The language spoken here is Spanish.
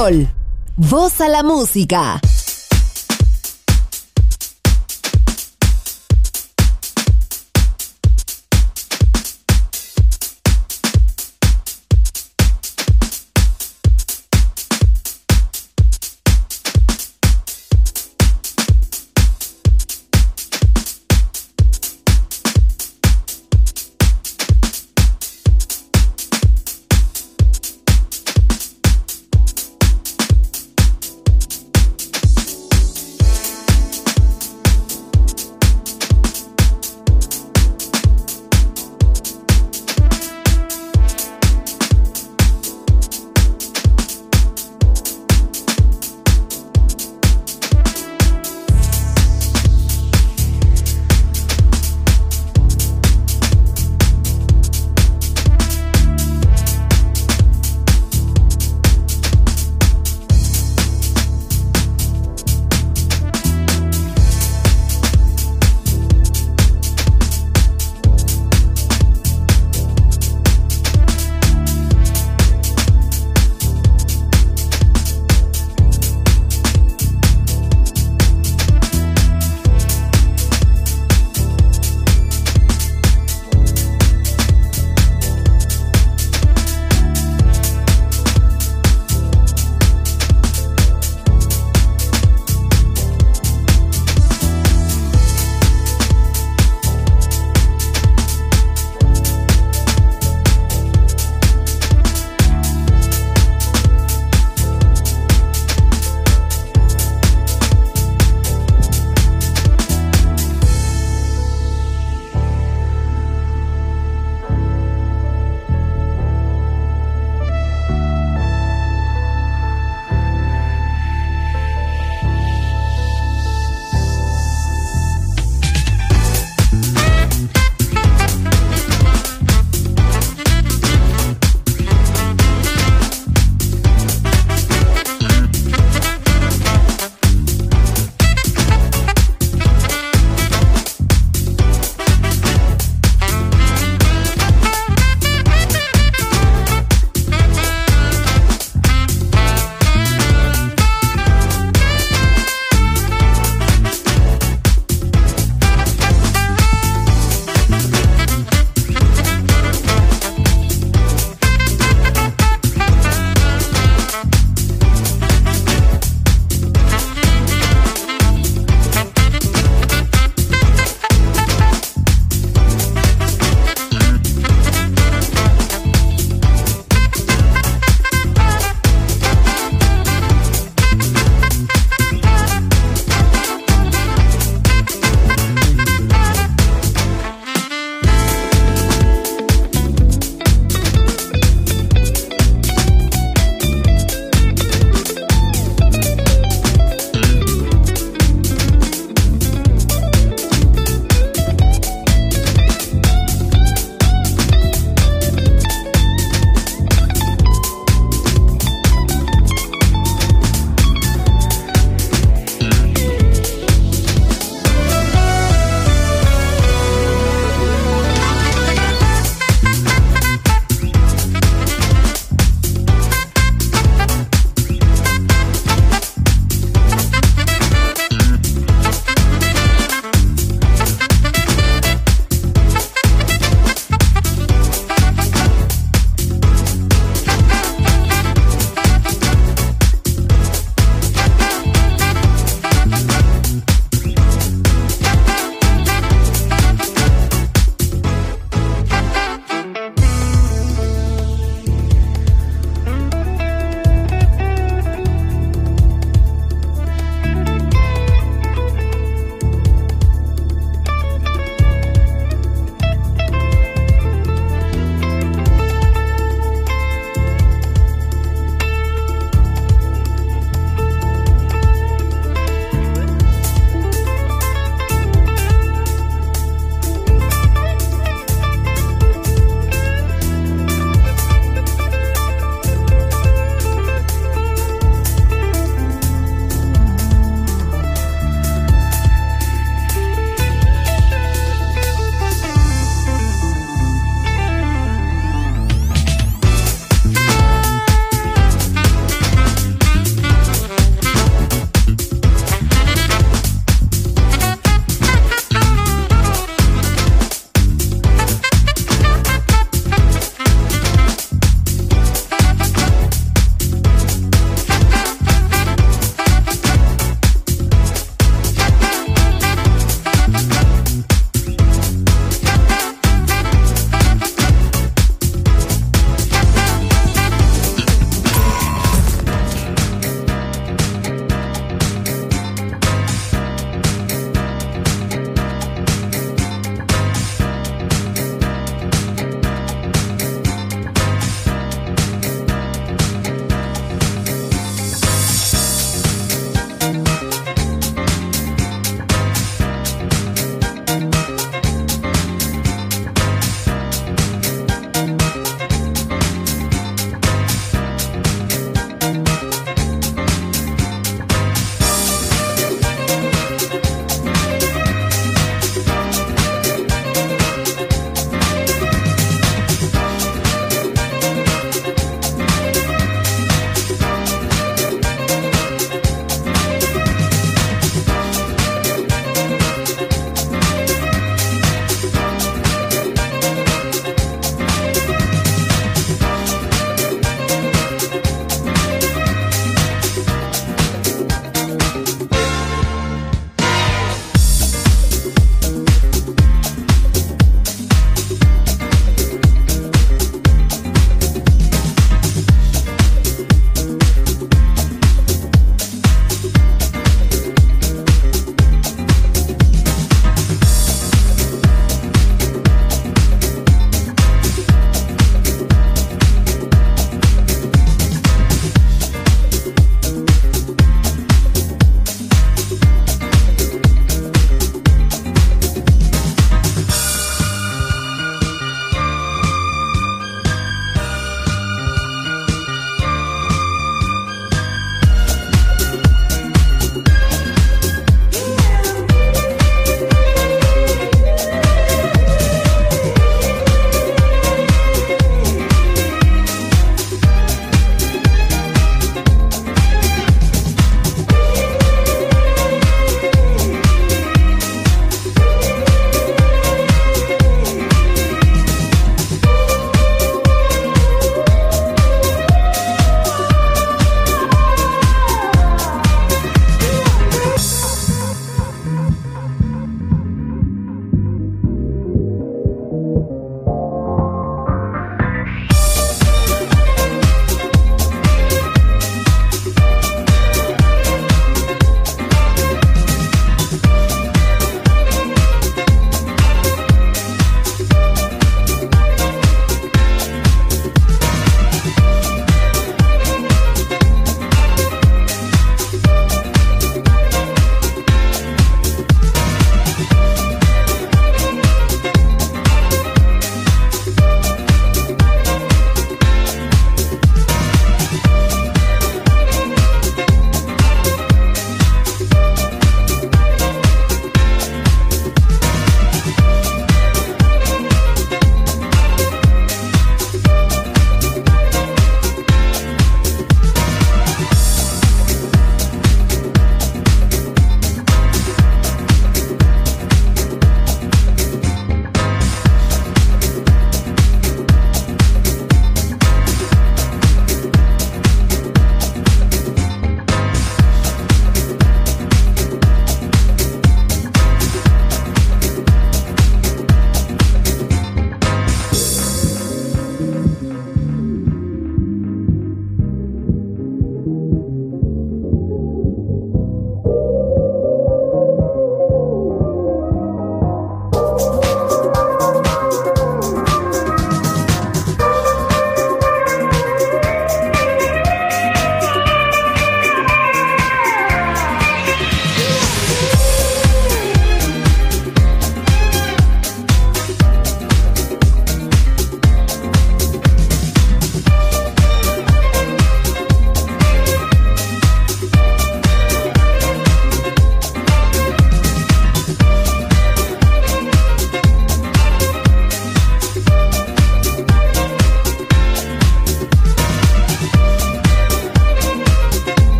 Sol. Voz a la música.